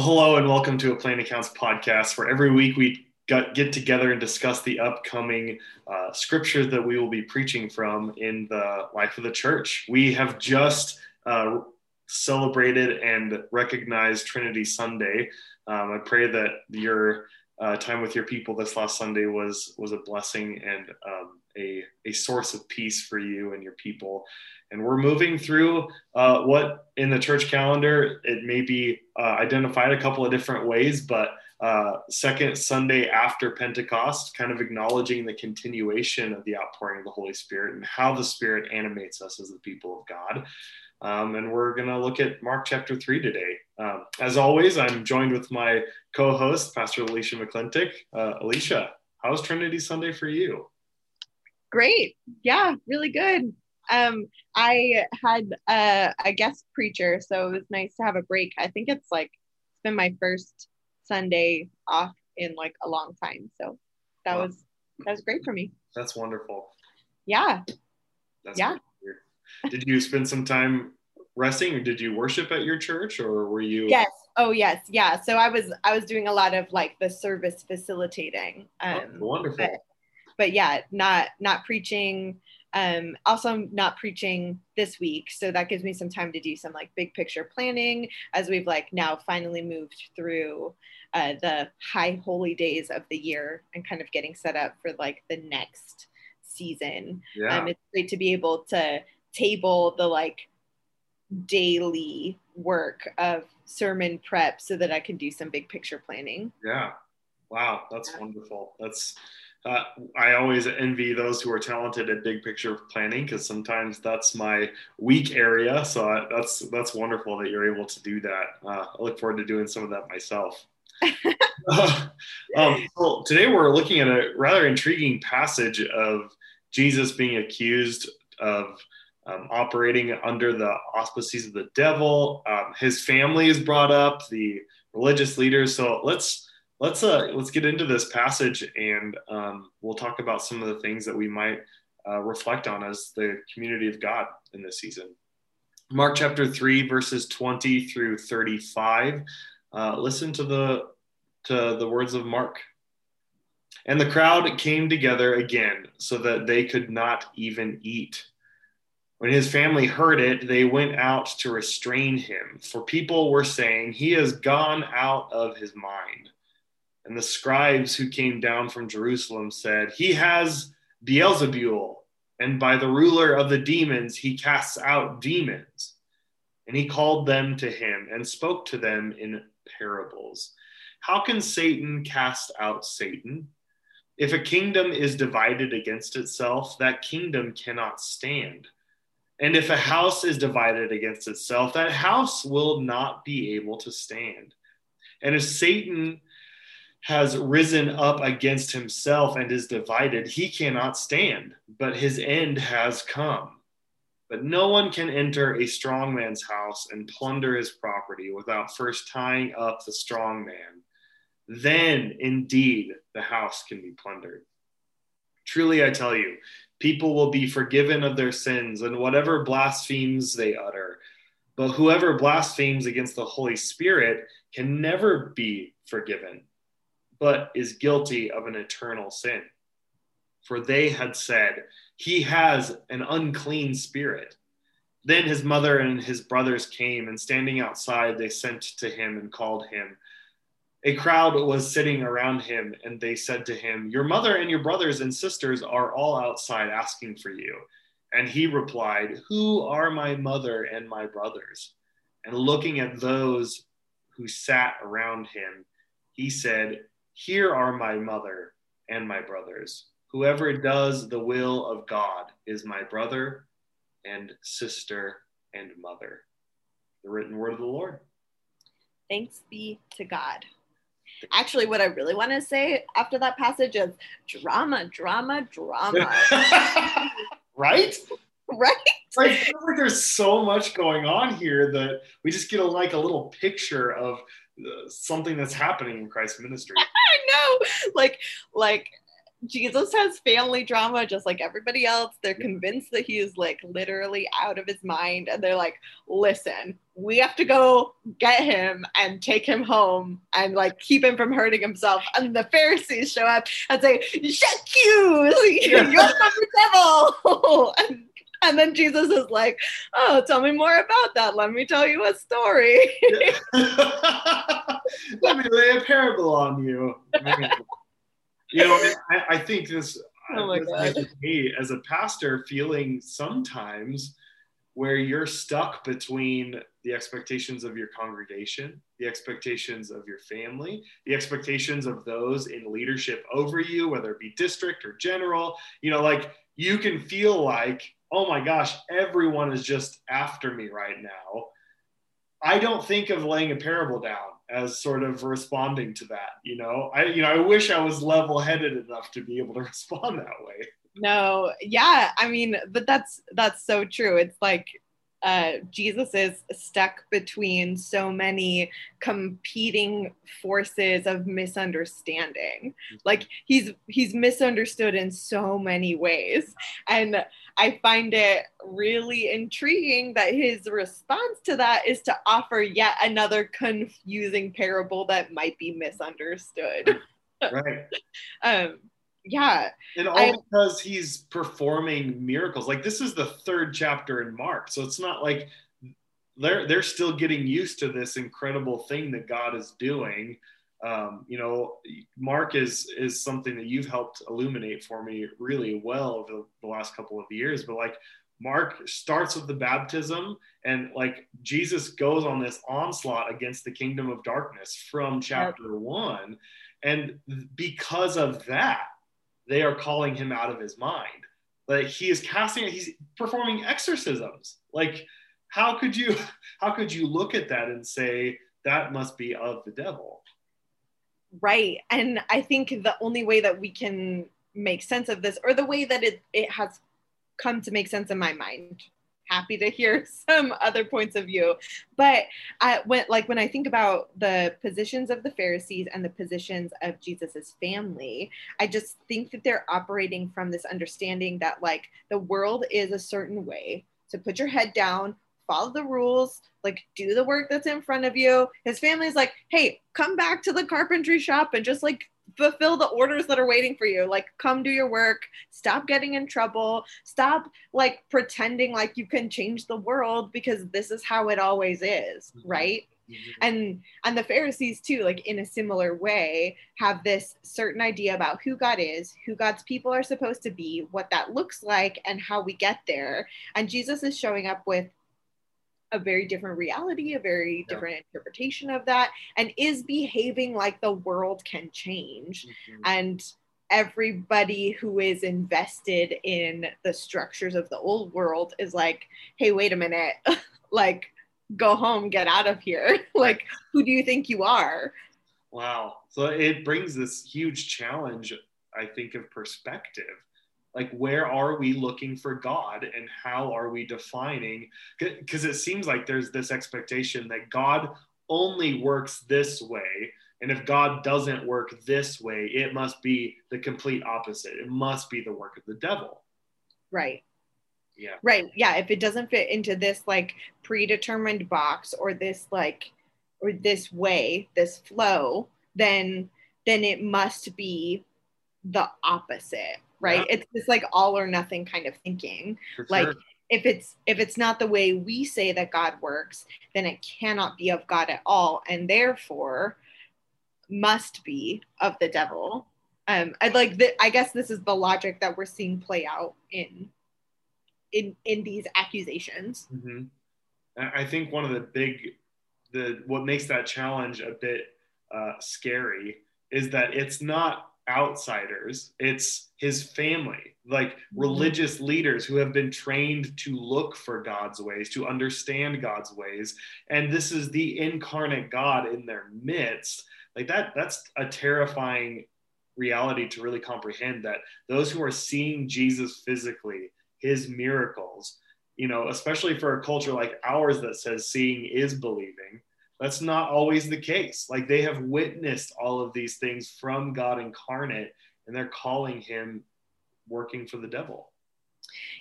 Hello and welcome to a Plain Accounts podcast, where every week we get together and discuss the upcoming uh, scriptures that we will be preaching from in the life of the church. We have just uh, celebrated and recognized Trinity Sunday. Um, I pray that your uh, time with your people this last Sunday was was a blessing and um, a, a source of peace for you and your people. And we're moving through uh, what in the church calendar, it may be uh, identified a couple of different ways, but uh, second Sunday after Pentecost, kind of acknowledging the continuation of the outpouring of the Holy Spirit and how the Spirit animates us as the people of God. Um, and we're going to look at Mark chapter 3 today. Um, as always, I'm joined with my co host, Pastor Alicia McClintock. Uh, Alicia, how's Trinity Sunday for you? Great. Yeah, really good. Um, I had uh, a guest preacher, so it was nice to have a break. I think it's like it's been my first Sunday off in like a long time, so that wow. was that was great for me. That's wonderful. Yeah. That's yeah. Did you spend some time resting, or did you worship at your church, or were you? Yes. Oh yes, yeah. So I was I was doing a lot of like the service facilitating. Oh, um, oh, wonderful. But, but yeah, not not preaching um, also I'm not preaching this week so that gives me some time to do some like big picture planning as we've like now finally moved through uh, the high holy days of the year and kind of getting set up for like the next season yeah. um, it's great to be able to table the like daily work of sermon prep so that i can do some big picture planning yeah wow that's yeah. wonderful that's uh, I always envy those who are talented at big picture planning because sometimes that's my weak area. So I, that's that's wonderful that you're able to do that. Uh, I look forward to doing some of that myself. uh, um, well, today we're looking at a rather intriguing passage of Jesus being accused of um, operating under the auspices of the devil. Um, his family is brought up, the religious leaders. So let's let's uh let's get into this passage and um, we'll talk about some of the things that we might uh, reflect on as the community of god in this season mark chapter 3 verses 20 through 35 uh, listen to the to the words of mark and the crowd came together again so that they could not even eat when his family heard it, they went out to restrain him, for people were saying, He has gone out of his mind. And the scribes who came down from Jerusalem said, He has Beelzebul, and by the ruler of the demons he casts out demons. And he called them to him and spoke to them in parables. How can Satan cast out Satan? If a kingdom is divided against itself, that kingdom cannot stand. And if a house is divided against itself, that house will not be able to stand. And if Satan has risen up against himself and is divided, he cannot stand, but his end has come. But no one can enter a strong man's house and plunder his property without first tying up the strong man. Then indeed the house can be plundered. Truly, I tell you, people will be forgiven of their sins and whatever blasphemies they utter. But whoever blasphemes against the Holy Spirit can never be forgiven but is guilty of an eternal sin. For they had said, He has an unclean spirit. Then his mother and his brothers came, and standing outside, they sent to him and called him. A crowd was sitting around him, and they said to him, Your mother and your brothers and sisters are all outside asking for you. And he replied, Who are my mother and my brothers? And looking at those who sat around him, he said, here are my mother and my brothers. Whoever does the will of God is my brother and sister and mother. The written word of the Lord. Thanks be to God. Actually, what I really want to say after that passage is drama, drama, drama. right? Right? I feel like there's so much going on here that we just get a, like a little picture of uh, something that's happening in Christ's ministry. I know, like, like Jesus has family drama just like everybody else. They're convinced that he is like literally out of his mind, and they're like, "Listen, we have to go get him and take him home and like keep him from hurting himself. And the Pharisees show up and say, Shut you, you're from the devil. and, and then Jesus is like, Oh, tell me more about that. Let me tell you a story. Let me lay a parable on you. You know, I, I think this, oh this me as a pastor feeling sometimes where you're stuck between the expectations of your congregation, the expectations of your family, the expectations of those in leadership over you, whether it be district or general. You know, like you can feel like, oh my gosh, everyone is just after me right now. I don't think of laying a parable down as sort of responding to that. You know, I you know I wish I was level-headed enough to be able to respond that way. No, yeah, I mean, but that's that's so true. It's like uh, Jesus is stuck between so many competing forces of misunderstanding. Like he's he's misunderstood in so many ways, and I find it really intriguing that his response to that is to offer yet another confusing parable that might be misunderstood. right. um, yeah. And all I, because he's performing miracles. Like this is the third chapter in Mark. So it's not like they're they're still getting used to this incredible thing that God is doing. Um, you know, Mark is is something that you've helped illuminate for me really well over the last couple of years. But like Mark starts with the baptism, and like Jesus goes on this onslaught against the kingdom of darkness from chapter yep. one. And because of that, they are calling him out of his mind. Like he is casting, he's performing exorcisms. Like, how could you how could you look at that and say that must be of the devil? Right. And I think the only way that we can make sense of this, or the way that it, it has come to make sense in my mind, happy to hear some other points of view. But I went like when I think about the positions of the Pharisees and the positions of Jesus's family, I just think that they're operating from this understanding that like the world is a certain way. So put your head down, follow the rules, like do the work that's in front of you. His family's like, hey, come back to the carpentry shop and just like fulfill the orders that are waiting for you. Like, come do your work, stop getting in trouble, stop like pretending like you can change the world because this is how it always is, mm-hmm. right? Mm-hmm. And and the Pharisees too, like in a similar way, have this certain idea about who God is, who God's people are supposed to be, what that looks like, and how we get there. And Jesus is showing up with a very different reality, a very yeah. different interpretation of that, and is behaving like the world can change. Mm-hmm. And everybody who is invested in the structures of the old world is like, hey, wait a minute, like, go home, get out of here. like, who do you think you are? Wow. So it brings this huge challenge, I think, of perspective like where are we looking for god and how are we defining because it seems like there's this expectation that god only works this way and if god doesn't work this way it must be the complete opposite. It must be the work of the devil. Right. Yeah. Right yeah if it doesn't fit into this like predetermined box or this like or this way this flow then then it must be the opposite right yeah. it's just like all or nothing kind of thinking For like sure. if it's if it's not the way we say that god works then it cannot be of god at all and therefore must be of the devil um i'd like the, i guess this is the logic that we're seeing play out in in in these accusations mm-hmm. i think one of the big the what makes that challenge a bit uh, scary is that it's not outsiders it's his family like mm-hmm. religious leaders who have been trained to look for god's ways to understand god's ways and this is the incarnate god in their midst like that that's a terrifying reality to really comprehend that those who are seeing jesus physically his miracles you know especially for a culture like ours that says seeing is believing that's not always the case. Like they have witnessed all of these things from God incarnate, and they're calling him working for the devil.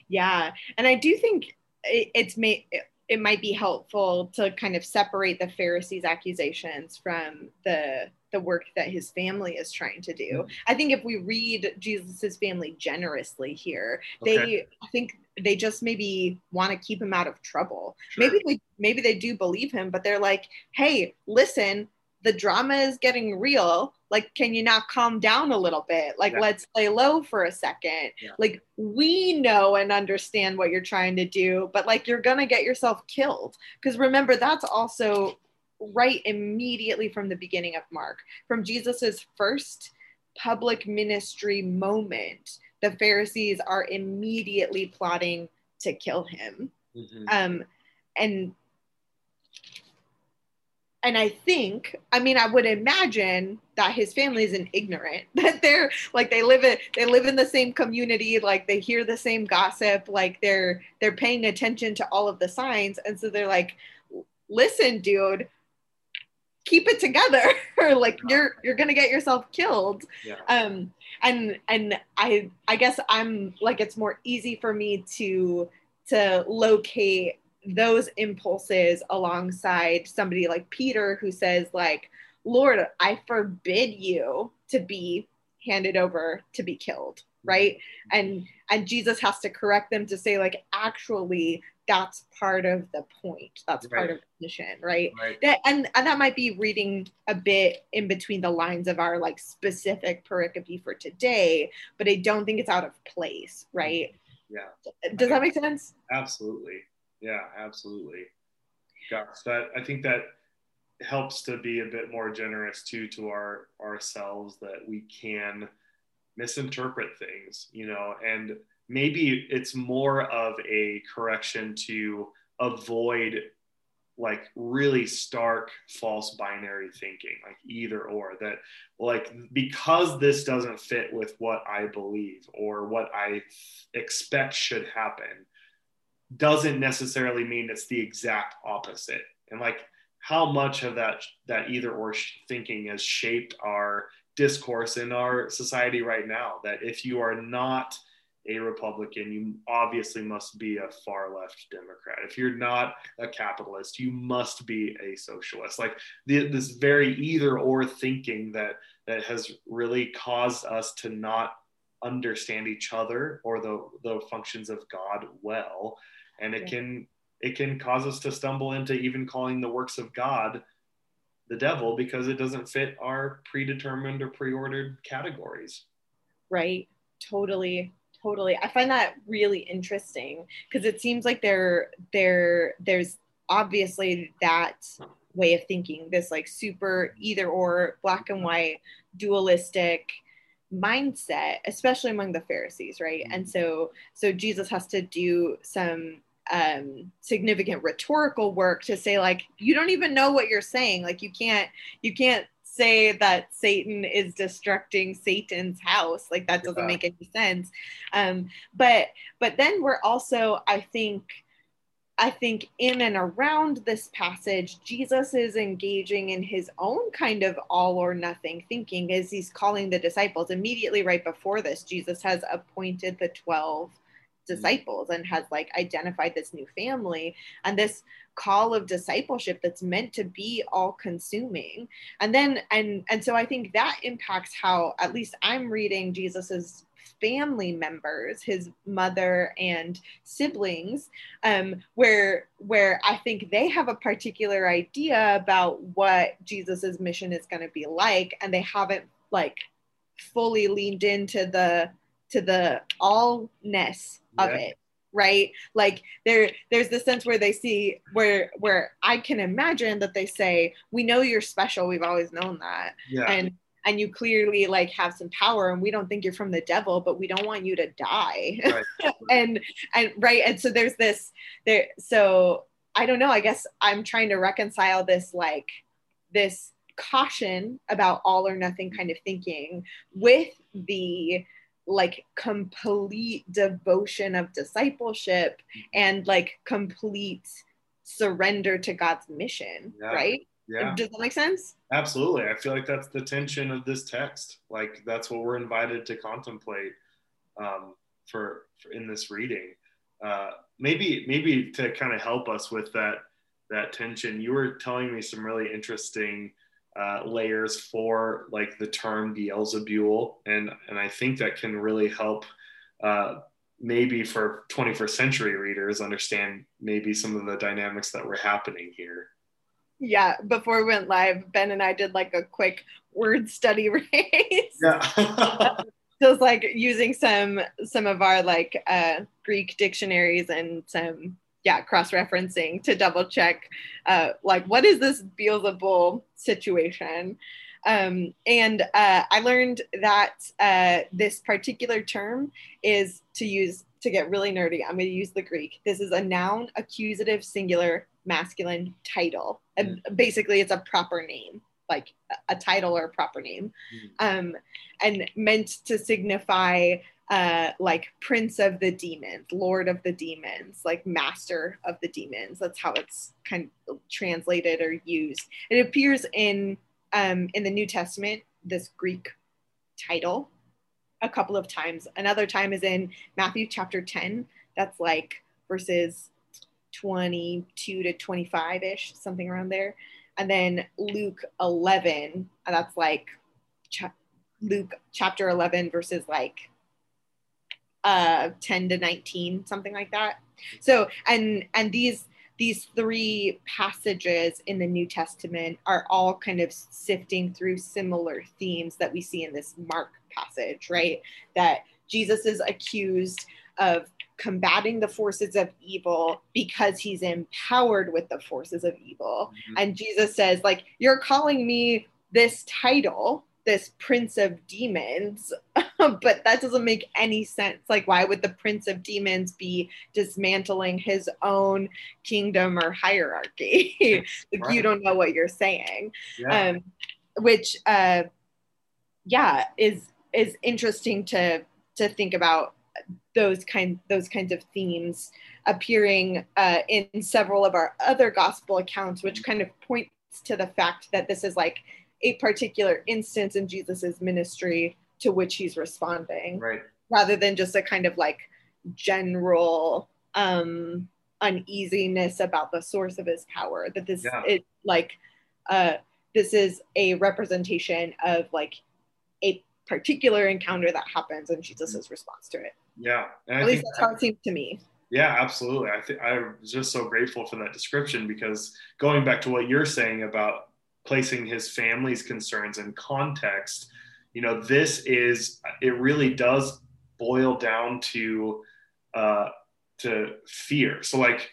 Yeah. And I do think it's made it might be helpful to kind of separate the Pharisees' accusations from the the work that his family is trying to do. Mm-hmm. I think if we read Jesus's family generously here, okay. they I think they just maybe want to keep him out of trouble. Sure. Maybe they maybe they do believe him, but they're like, "Hey, listen, the drama is getting real like can you not calm down a little bit like yeah. let's lay low for a second yeah. like we know and understand what you're trying to do but like you're gonna get yourself killed because remember that's also right immediately from the beginning of mark from jesus's first public ministry moment the pharisees are immediately plotting to kill him mm-hmm. um and and I think, I mean, I would imagine that his family isn't ignorant that they're like they live in they live in the same community, like they hear the same gossip, like they're they're paying attention to all of the signs, and so they're like, "Listen, dude, keep it together, or like you're you're gonna get yourself killed." Yeah. Um, and and I I guess I'm like it's more easy for me to to locate those impulses alongside somebody like Peter who says like Lord I forbid you to be handed over to be killed right and and Jesus has to correct them to say like actually that's part of the point that's right. part of the mission right, right. That, and and that might be reading a bit in between the lines of our like specific pericope for today but i don't think it's out of place right yeah does that make sense absolutely yeah, absolutely. Gosh, that I think that helps to be a bit more generous too to our ourselves that we can misinterpret things, you know, and maybe it's more of a correction to avoid like really stark false binary thinking like either or that like because this doesn't fit with what i believe or what i expect should happen doesn't necessarily mean it's the exact opposite. And like how much of that that either or thinking has shaped our discourse in our society right now that if you are not a Republican, you obviously must be a far left Democrat. If you're not a capitalist, you must be a socialist. Like the, this very either or thinking that that has really caused us to not understand each other or the the functions of God well and it can it can cause us to stumble into even calling the works of God the devil because it doesn't fit our predetermined or preordered categories. Right. Totally. Totally. I find that really interesting because it seems like there there there's obviously that way of thinking, this like super either or black and white dualistic mindset especially among the pharisees right and mm-hmm. so so jesus has to do some um, significant rhetorical work to say like you don't even know what you're saying like you can't you can't say that satan is destructing satan's house like that doesn't yeah. make any sense um, but but then we're also i think I think in and around this passage, Jesus is engaging in his own kind of all or nothing thinking as he's calling the disciples. Immediately right before this, Jesus has appointed the 12 disciples and has like identified this new family and this call of discipleship that's meant to be all consuming and then and and so i think that impacts how at least i'm reading jesus's family members his mother and siblings um, where where i think they have a particular idea about what jesus's mission is going to be like and they haven't like fully leaned into the to the allness of yeah. it right like there there's the sense where they see where where i can imagine that they say we know you're special we've always known that yeah. and and you clearly like have some power and we don't think you're from the devil but we don't want you to die right. and and right and so there's this there so i don't know i guess i'm trying to reconcile this like this caution about all or nothing kind of thinking with the like complete devotion of discipleship and like complete surrender to God's mission, yeah. right? Yeah. Does that make sense? Absolutely. I feel like that's the tension of this text. Like that's what we're invited to contemplate um, for, for in this reading. uh, maybe maybe to kind of help us with that that tension, you were telling me some really interesting uh, layers for like the term Beelzebul, and and I think that can really help uh, maybe for 21st century readers understand maybe some of the dynamics that were happening here. Yeah, before we went live, Ben and I did like a quick word study race. Yeah. Just like using some some of our like uh, Greek dictionaries and some yeah cross referencing to double check uh, like what is this Beelzebul situation. Um, and uh, I learned that uh, this particular term is to use to get really nerdy. I'm going to use the Greek. This is a noun, accusative, singular, masculine title. And basically, it's a proper name, like a title or a proper name, um, and meant to signify uh, like prince of the demons, lord of the demons, like master of the demons. That's how it's kind of translated or used. It appears in um, in the New Testament, this Greek title a couple of times. Another time is in Matthew chapter 10. That's like verses 22 to 25 ish, something around there. And then Luke 11, that's like cha- Luke chapter 11 verses like uh 10 to 19 something like that so and and these these three passages in the New Testament are all kind of sifting through similar themes that we see in this Mark passage, right? That Jesus is accused of combating the forces of evil because he's empowered with the forces of evil. Mm-hmm. And Jesus says, like, you're calling me this title this prince of demons but that doesn't make any sense like why would the prince of demons be dismantling his own kingdom or hierarchy like right. you don't know what you're saying yeah. um which uh yeah is is interesting to to think about those kind those kinds of themes appearing uh, in several of our other gospel accounts which kind of points to the fact that this is like a particular instance in Jesus's ministry to which he's responding, right? Rather than just a kind of like general um, uneasiness about the source of his power. That this yeah. it like uh, this is a representation of like a particular encounter that happens and Jesus's response to it. Yeah, and at I least that's how it seems to me. Yeah, absolutely. I think I'm just so grateful for that description because going back to what you're saying about placing his family's concerns in context you know this is it really does boil down to uh to fear. So like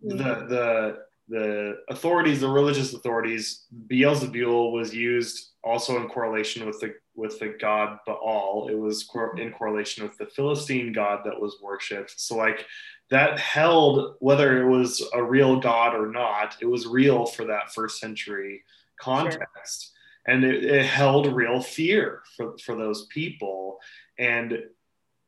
the the the authorities the religious authorities beelzebul was used also in correlation with the with the god baal. It was in correlation with the philistine god that was worshipped. So like that held whether it was a real god or not it was real for that first century context. Sure. And it, it held real fear for, for those people. And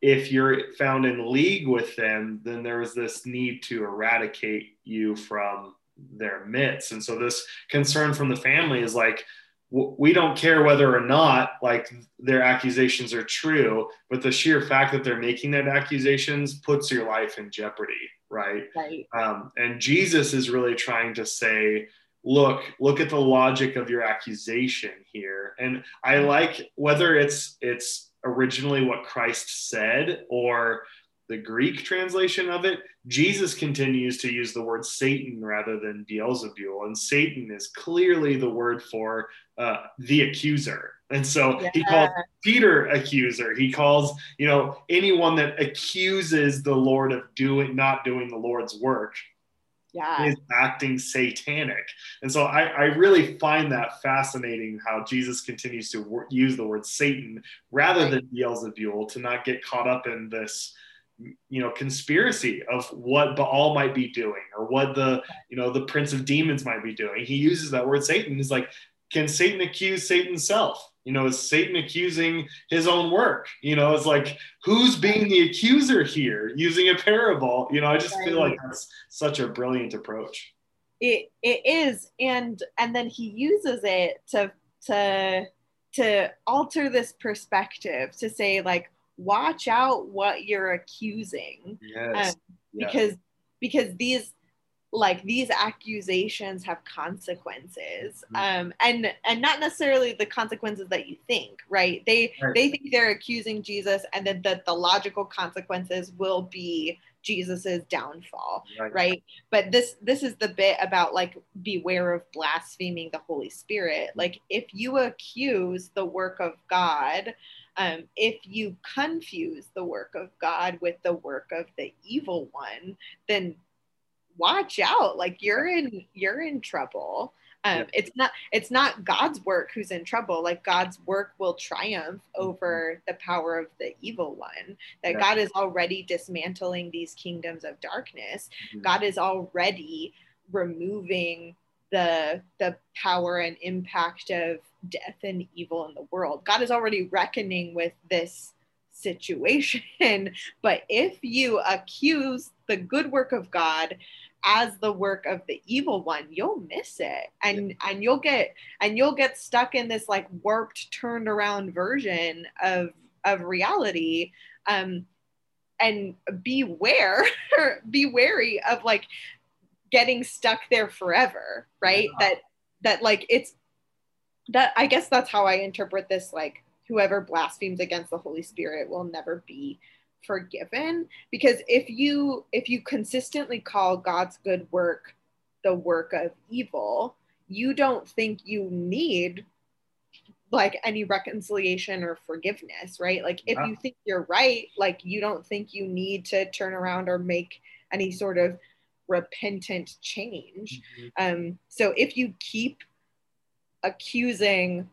if you're found in league with them, then there's this need to eradicate you from their midst. And so this concern from the family is like, we don't care whether or not like their accusations are true, but the sheer fact that they're making that accusations puts your life in jeopardy, right? Right. Um, and Jesus is really trying to say, look look at the logic of your accusation here. And i like whether it's it's originally what christ said or the greek translation of it jesus continues to use the word satan rather than beelzebul. And satan is clearly the word for uh, the accuser. And so yeah. he calls peter accuser. He calls you know anyone that accuses the lord of doing not doing the lord's work yeah. is acting satanic. And so I, I really find that fascinating how Jesus continues to wor- use the word Satan rather right. than Beelzebul to not get caught up in this you know conspiracy of what Baal might be doing or what the you know the prince of demons might be doing. He uses that word Satan. He's like, can Satan accuse Satan's self? You know, is Satan accusing his own work? You know, it's like who's being the accuser here using a parable? You know, I just feel like that's such a brilliant approach. It it is, and and then he uses it to to to alter this perspective to say like watch out what you're accusing yes. Um, yeah. because because these like these accusations have consequences mm-hmm. um and and not necessarily the consequences that you think right they right. they think they're accusing jesus and then that the logical consequences will be jesus's downfall right. right but this this is the bit about like beware of blaspheming the holy spirit mm-hmm. like if you accuse the work of god um, if you confuse the work of God with the work of the evil one, then watch out like you're in you're in trouble um, yeah. it's not it's not god's work who's in trouble like god's work will triumph mm-hmm. over the power of the evil one that yeah. god is already dismantling these kingdoms of darkness mm-hmm. god is already removing the the power and impact of death and evil in the world god is already reckoning with this situation but if you accuse the good work of god as the work of the evil one you'll miss it and yeah. and you'll get and you'll get stuck in this like warped turned around version of of reality um and beware be wary of like getting stuck there forever right yeah. that that like it's that i guess that's how i interpret this like whoever blasphemes against the holy spirit will never be forgiven because if you if you consistently call god's good work the work of evil you don't think you need like any reconciliation or forgiveness right? Like if you think you're right like you don't think you need to turn around or make any sort of repentant change. Mm-hmm. um so if you keep accusing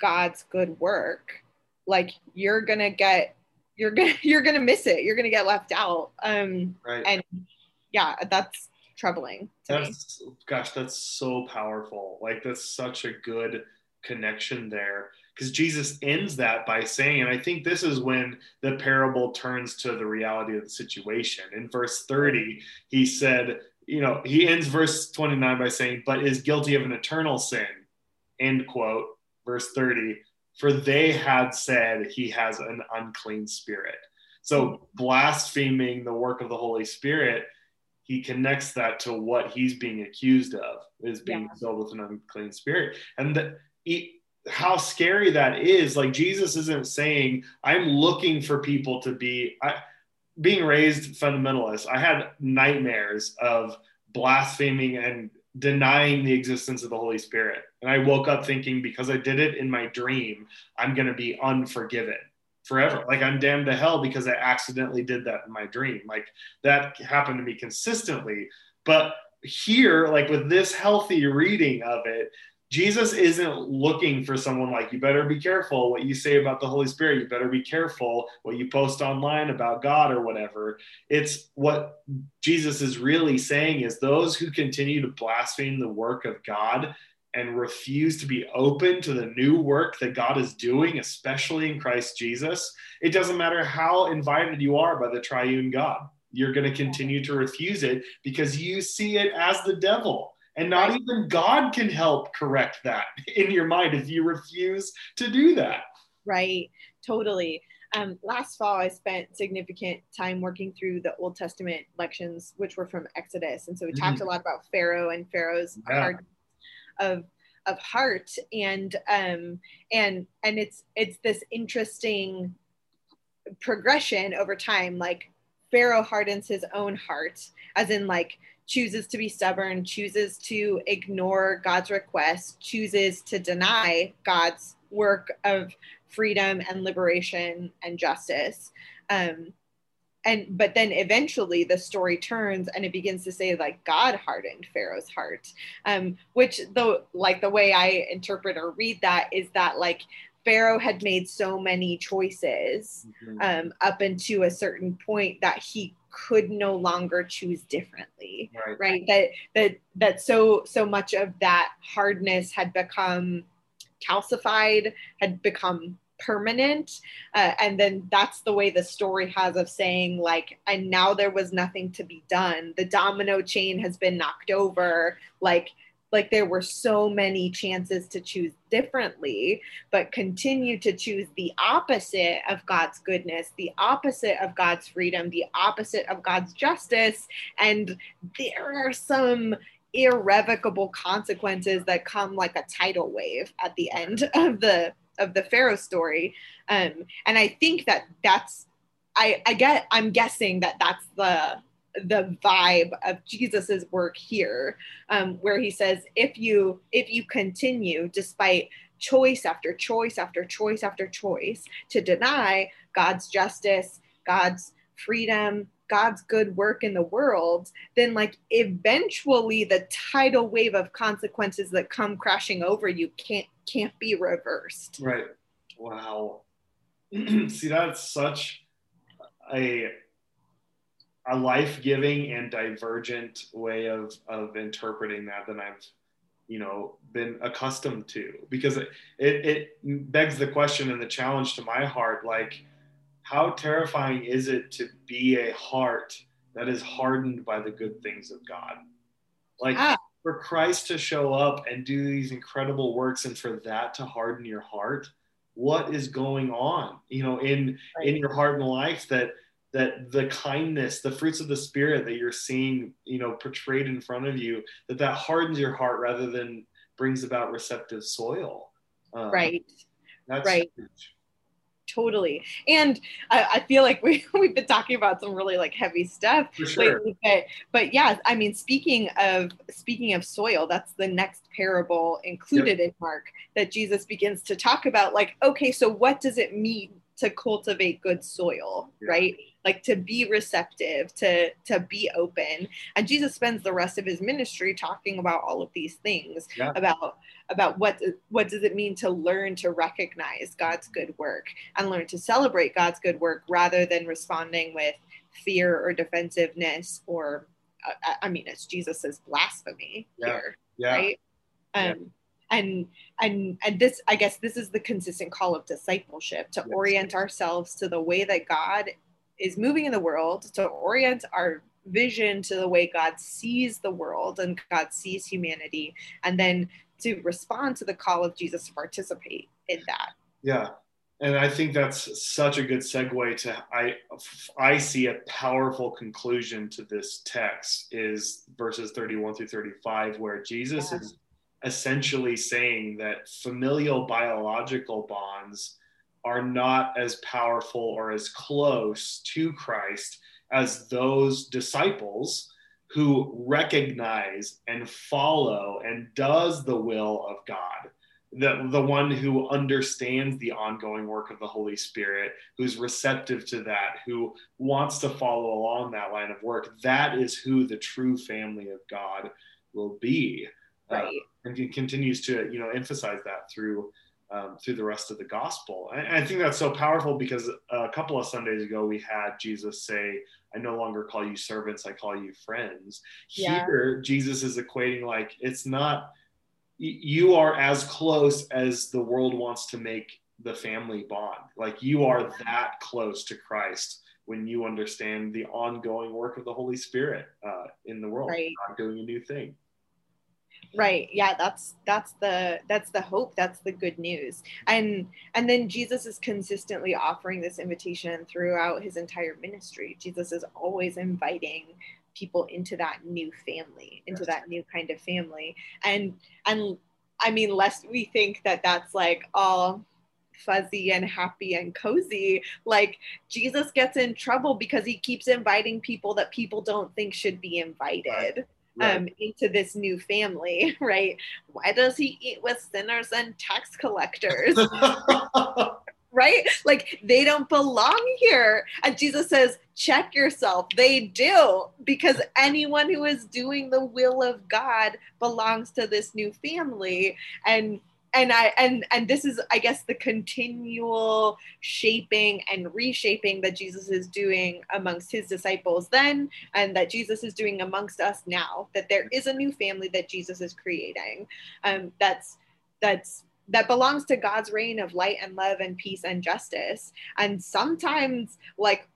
god's good work like you're gonna get you're gonna you're gonna miss it. You're gonna get left out. Um, right. And yeah, that's troubling. that's me. gosh, that's so powerful. Like that's such a good connection there because Jesus ends that by saying, and I think this is when the parable turns to the reality of the situation. In verse 30, he said, you know, he ends verse 29 by saying, but is guilty of an eternal sin, end quote, verse 30 for they had said he has an unclean spirit. So, hmm. blaspheming the work of the Holy Spirit, he connects that to what he's being accused of is being yeah. filled with an unclean spirit. And the, he, how scary that is. Like, Jesus isn't saying, I'm looking for people to be. I, being raised fundamentalist, I had nightmares of blaspheming and denying the existence of the Holy Spirit. And I woke up thinking, because I did it in my dream, I'm going to be unforgiven forever. Like I'm damned to hell because I accidentally did that in my dream. Like that happened to me consistently. But here, like with this healthy reading of it, Jesus isn't looking for someone like, you better be careful what you say about the Holy Spirit. You better be careful what you post online about God or whatever. It's what Jesus is really saying is those who continue to blaspheme the work of God and refuse to be open to the new work that God is doing, especially in Christ Jesus, it doesn't matter how invited you are by the triune God. You're going to continue to refuse it because you see it as the devil and not even God can help correct that in your mind if you refuse to do that. Right, totally. Um, last fall, I spent significant time working through the Old Testament lections, which were from Exodus, and so we mm. talked a lot about Pharaoh and Pharaoh's yeah. heart of of heart, and um, and and it's it's this interesting progression over time. Like Pharaoh hardens his own heart, as in like chooses to be stubborn, chooses to ignore God's request, chooses to deny God's work of freedom and liberation and justice. Um, and but then eventually the story turns and it begins to say like God hardened Pharaoh's heart, um, which the like the way I interpret or read that is that like Pharaoh had made so many choices mm-hmm. um, up until a certain point that he could no longer choose differently right. right that that that so so much of that hardness had become calcified had become permanent uh, and then that's the way the story has of saying like and now there was nothing to be done the domino chain has been knocked over like like there were so many chances to choose differently, but continue to choose the opposite of God's goodness, the opposite of God's freedom, the opposite of God's justice. And there are some irrevocable consequences that come like a tidal wave at the end of the of the pharaoh story um and i think that that's i i get i'm guessing that that's the the vibe of jesus's work here um where he says if you if you continue despite choice after choice after choice after choice to deny god's justice god's freedom God's good work in the world, then like eventually the tidal wave of consequences that come crashing over you can't can't be reversed. Right. Wow. See, that's such a a life-giving and divergent way of of interpreting that than I've you know been accustomed to because it, it, it begs the question and the challenge to my heart like how terrifying is it to be a heart that is hardened by the good things of God? Like ah. for Christ to show up and do these incredible works and for that to harden your heart, what is going on, you know, in right. in your heart and life that that the kindness, the fruits of the spirit that you're seeing, you know, portrayed in front of you, that that hardens your heart rather than brings about receptive soil. Um, right. That's right. Huge totally and I, I, feel like we, we've been talking about some really like heavy stuff sure. lately but, but yeah i mean speaking of speaking of soil that's the next parable included yep. in mark that jesus begins to talk about like okay so what does it mean to cultivate good soil yeah. right like to be receptive to to be open and jesus spends the rest of his ministry talking about all of these things yeah. about about what what does it mean to learn to recognize god's good work and learn to celebrate god's good work rather than responding with fear or defensiveness or i mean it's jesus's blasphemy yeah. here yeah. right um and and and this i guess this is the consistent call of discipleship to yes. orient ourselves to the way that god is moving in the world to orient our vision to the way god sees the world and god sees humanity and then to respond to the call of jesus to participate in that yeah and i think that's such a good segue to i i see a powerful conclusion to this text is verses 31 through 35 where jesus yeah. is essentially saying that familial biological bonds are not as powerful or as close to Christ as those disciples who recognize and follow and does the will of God. The, the one who understands the ongoing work of the Holy Spirit, who's receptive to that, who wants to follow along that line of work, that is who the true family of God will be. Right. Uh, and he continues to you know emphasize that through um, through the rest of the gospel. And I think that's so powerful because a couple of Sundays ago we had Jesus say, "I no longer call you servants; I call you friends." Yeah. Here, Jesus is equating like it's not you are as close as the world wants to make the family bond. Like you are that close to Christ when you understand the ongoing work of the Holy Spirit uh, in the world, right. not doing a new thing right. Yeah that's that's the that's the hope. That's the good news. And and then jesus is consistently offering this invitation throughout his entire ministry. Jesus is always inviting people into that new family into that new kind of family. And and i mean lest we think that that's like all fuzzy and happy and cozy like jesus gets in trouble because he keeps inviting people that people don't think should be invited right um, into this new family, right? Why does he eat with sinners and tax collectors? right? Like they don't belong here. And Jesus says, check yourself. They do, because anyone who is doing the will of God belongs to this new family. And and I and and this is I guess the continual shaping and reshaping that Jesus is doing amongst his disciples then and that Jesus is doing amongst us now that there is a new family that Jesus is creating. Um, that's that's that belongs to God's reign of light and love and peace and justice. And sometimes like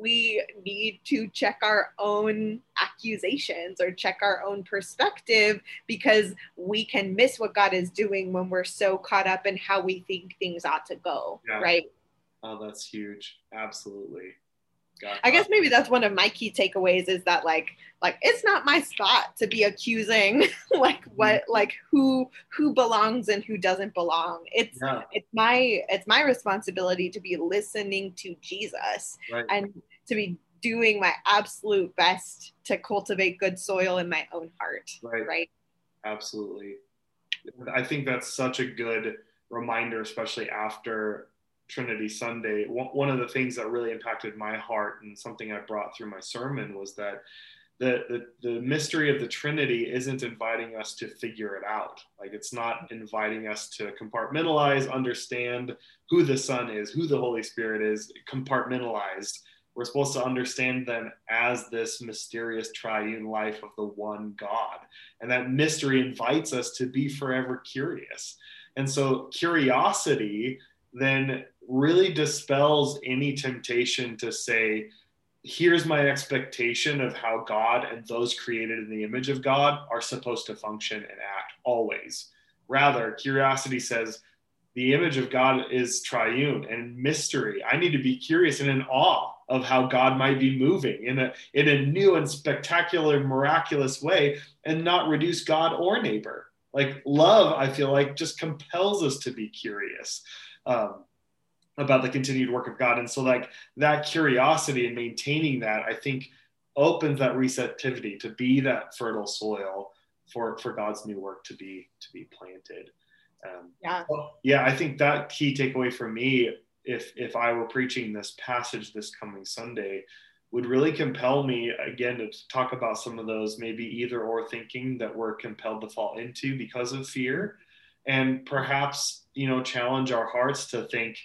we need to check our own accusations or check our own perspective because we can miss what God is doing when we're so caught up in how we think things ought to go, yeah. right? Oh, that's huge. Absolutely. I guess maybe that's one of my key takeaways is that like like it's not my spot to be accusing like what mm-hmm. like who who belongs and who doesn't belong. It's yeah. it's my it's my responsibility to be listening to Jesus right. and to be doing my absolute best to cultivate good soil in my own heart. Right. Right. Absolutely. I think that's such a good reminder, especially after Trinity Sunday, one of the things that really impacted my heart and something I brought through my sermon was that the, the, the mystery of the Trinity isn't inviting us to figure it out. Like it's not inviting us to compartmentalize, understand who the Son is, who the Holy Spirit is, compartmentalized. We're supposed to understand them as this mysterious triune life of the one God. And that mystery invites us to be forever curious. And so, curiosity then really dispels any temptation to say, here's my expectation of how God and those created in the image of God are supposed to function and act always. Rather, curiosity says, the image of God is triune and mystery. I need to be curious and in awe of how God might be moving in a in a new and spectacular, miraculous way, and not reduce God or neighbor. Like love, I feel like just compels us to be curious um, about the continued work of God. And so, like that curiosity and maintaining that, I think, opens that receptivity to be that fertile soil for for God's new work to be to be planted. Um, yeah, yeah. I think that key takeaway for me, if if I were preaching this passage this coming Sunday, would really compel me again to talk about some of those maybe either or thinking that we're compelled to fall into because of fear and perhaps you know challenge our hearts to think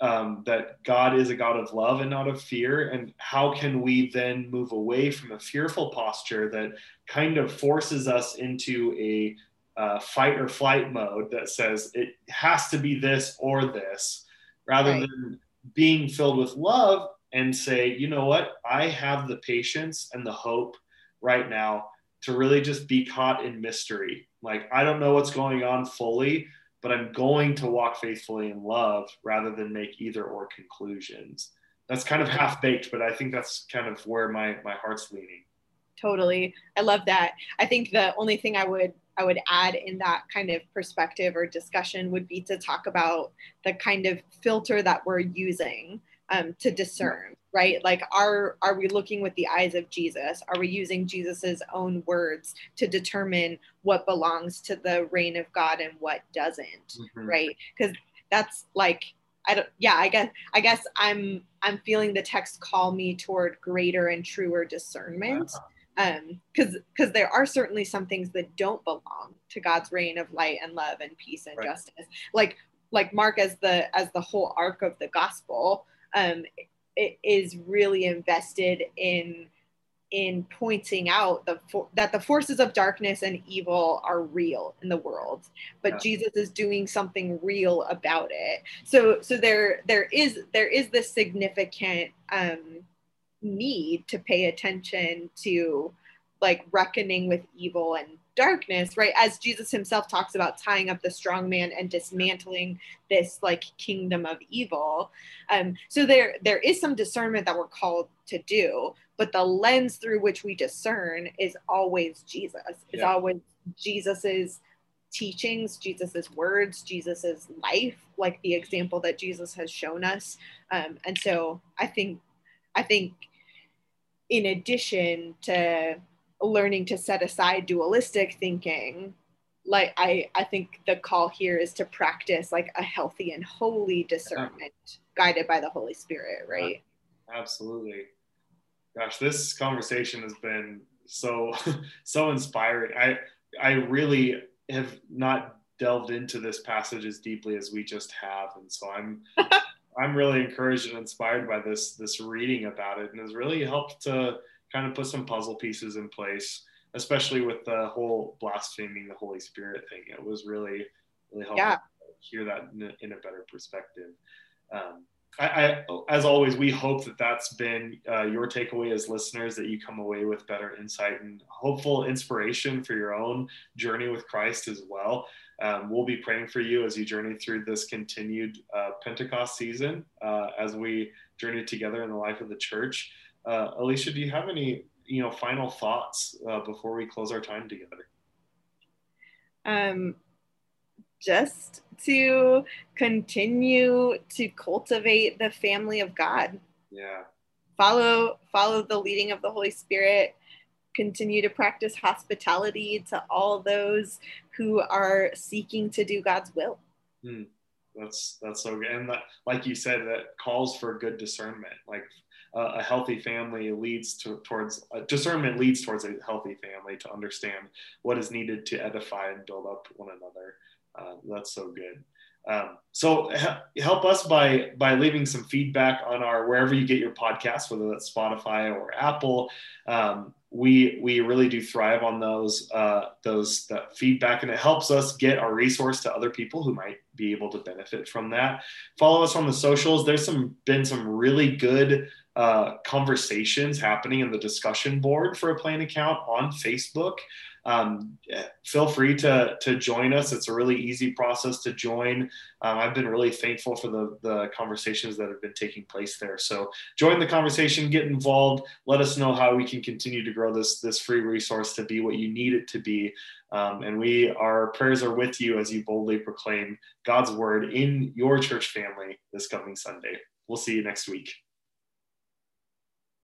um, that God is a God of love and not of fear. And how can we then move away from a fearful posture that kind of forces us into a uh, fight or flight mode that says it has to be this or this, rather right. than being filled with love and say, you know what, I have the patience and the hope right now to really just be caught in mystery like, I don't know what's going on fully, but I'm going to walk faithfully in love rather than make either or conclusions. That's kind of half baked, but I think that's kind of where my, my heart's leaning. Totally. I love that. I think the only thing I would I would add in that kind of perspective or discussion would be to talk about the kind of filter that we're using um, to discern right? Like are are we looking with the eyes of jesus? Are we using jesus's own words to determine what belongs to the reign of god and what doesn't mm-hmm. right? Because that's like i don't yeah i guess i guess i'm i'm feeling the text call me toward greater and truer discernment um because because there are certainly some things that don't belong to god's reign of light and love and peace and right. justice like like mark as the as the whole arc of the gospel um, is really invested in in pointing out the for, that the forces of darkness and evil are real in the world but yeah. jesus is doing something real about it so so there there is there is this significant um need to pay attention to like reckoning with evil and darkness, right? As Jesus himself talks about tying up the strong man and dismantling this like kingdom of evil. Um, so there there is some discernment that we're called to do, but the lens through which we discern is always Jesus. It's yeah. always Jesus's teachings, Jesus's words, Jesus's life, like the example that Jesus has shown us. Um, and so I think I think in addition to learning to set aside dualistic thinking like i i think the call here is to practice like a healthy and holy discernment yeah. guided by the holy spirit right? Yeah, absolutely. Gosh this conversation has been so so inspiring. I i really have not delved into this passage as deeply as we just have and so i'm i'm really encouraged and inspired by this this reading about it and has really helped to kind of put some puzzle pieces in place, especially with the whole blaspheming the Holy Spirit thing. It was really, really helpful yeah. to hear that in a, in a better perspective. Um, I, I, as always, we hope that that's been uh, your takeaway as listeners, that you come away with better insight and hopeful inspiration for your own journey with Christ as well. Um, we'll be praying for you as you journey through this continued uh, Pentecost season uh, as we journey together in the life of the church. Uh, Alicia, do you have any you know final thoughts uh, before we close our time together? Um, just to continue to cultivate the family of God. Yeah. Follow follow the leading of the Holy Spirit. Continue to practice hospitality to all those who are seeking to do God's will. Hmm. That's that's so good, and that, like you said, that calls for good discernment. Like uh, a healthy family leads to, towards uh, discernment leads towards a healthy family to understand what is needed to edify and build up one another. Uh, that's so good. Um, so help us by by leaving some feedback on our wherever you get your podcast, whether that's Spotify or Apple. Um, we we really do thrive on those uh, those that feedback, and it helps us get our resource to other people who might be able to benefit from that. Follow us on the socials. There's some been some really good uh, conversations happening in the discussion board for a plain account on Facebook um, feel free to to join us. It's a really easy process to join. Um, I've been really thankful for the the conversations that have been taking place there. So join the conversation, get involved. Let us know how we can continue to grow this this free resource to be what you need it to be. Um, and we our prayers are with you as you boldly proclaim God's word in your church family this coming Sunday. We'll see you next week.